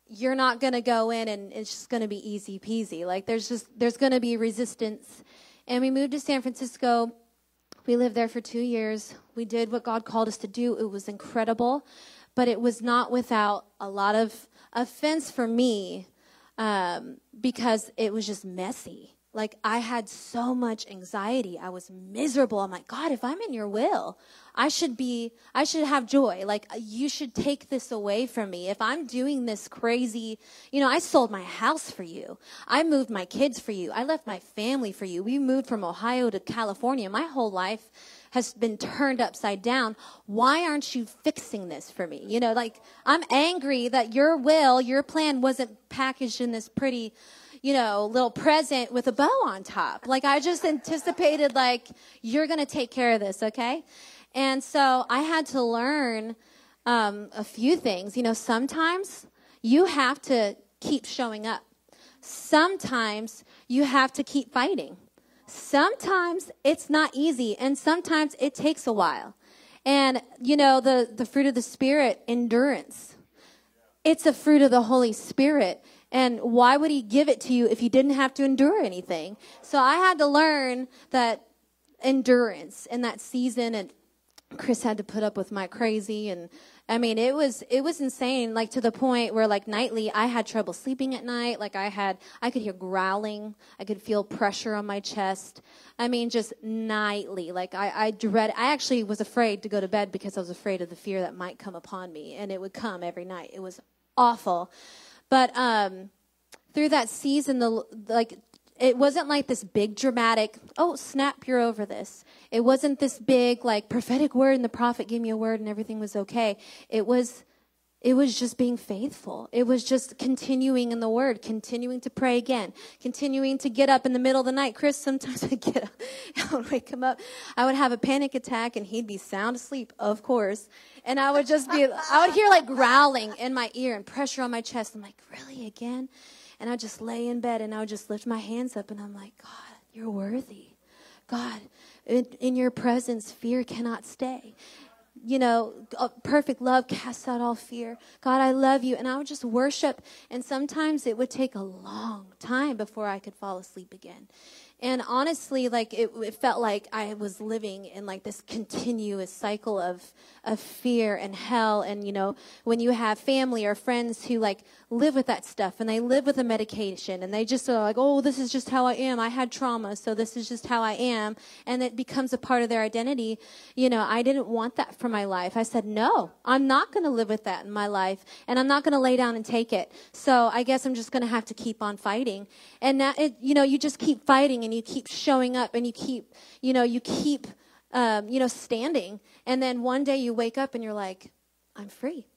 you're not going to go in and it's just going to be easy peasy. Like there's just there's going to be resistance. And we moved to San Francisco. We lived there for 2 years. We did what God called us to do. It was incredible, but it was not without a lot of offense for me um, because it was just messy. Like I had so much anxiety. I was miserable. I'm like, God, if I'm in your will, I should be, I should have joy. Like you should take this away from me. If I'm doing this crazy, you know, I sold my house for you. I moved my kids for you. I left my family for you. We moved from Ohio to California. My whole life has been turned upside down. Why aren't you fixing this for me? You know, like I'm angry that your will, your plan wasn't packaged in this pretty, you know, little present with a bow on top. Like I just anticipated like you're going to take care of this, okay? And so I had to learn um, a few things. You know, sometimes you have to keep showing up. Sometimes you have to keep fighting. Sometimes it's not easy, and sometimes it takes a while. And you know, the the fruit of the spirit, endurance. It's a fruit of the Holy Spirit. And why would he give it to you if you didn't have to endure anything? So I had to learn that endurance in that season and Chris had to put up with my crazy and I mean it was it was insane like to the point where like nightly I had trouble sleeping at night. Like I had I could hear growling. I could feel pressure on my chest. I mean just nightly like I I dread I actually was afraid to go to bed because I was afraid of the fear that might come upon me and it would come every night. It was awful but um, through that season, the like it wasn't like this big dramatic, oh, snap, you're over this. It wasn't this big, like, prophetic word and the prophet gave me a word and everything was okay. It was it was just being faithful. It was just continuing in the word, continuing to pray again, continuing to get up in the middle of the night. Chris, sometimes [laughs] I get up, I would wake him up. I would have a panic attack and he'd be sound asleep, of course. And I would just be, I would hear like growling in my ear and pressure on my chest. I'm like, really again? And I'd just lay in bed and I would just lift my hands up and I'm like, God, you're worthy. God, in, in your presence, fear cannot stay you know, perfect love casts out all fear. God, I love you. And I would just worship. And sometimes it would take a long time before I could fall asleep again. And honestly, like it, it, felt like I was living in like this continuous cycle of of fear and hell. And you know, when you have family or friends who like live with that stuff and they live with the medication and they just are like, oh, this is just how I am. I had trauma, so this is just how I am, and it becomes a part of their identity. You know, I didn't want that for my life. I said, no, I'm not going to live with that in my life, and I'm not going to lay down and take it. So I guess I'm just going to have to keep on fighting. And now, it, you know, you just keep fighting and you keep showing up and you keep, you know, you keep, um, you know, standing. And then one day you wake up and you're like, I'm free.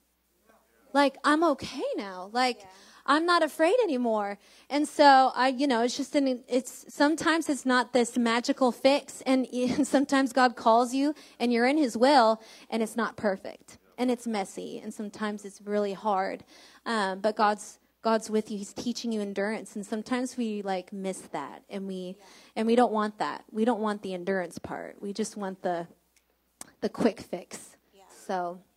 Like, I'm okay now. Like, yeah. I'm not afraid anymore. And so I, you know, it's just an, it's, sometimes it's not this magical fix. And, [laughs] and sometimes God calls you and you're in his will and it's not perfect and it's messy. And sometimes it's really hard. Um, but God's, God's with you. He's teaching you endurance, and sometimes we like miss that, and we and we don't want that. We don't want the endurance part. We just want the the quick fix. Yeah. So, yeah.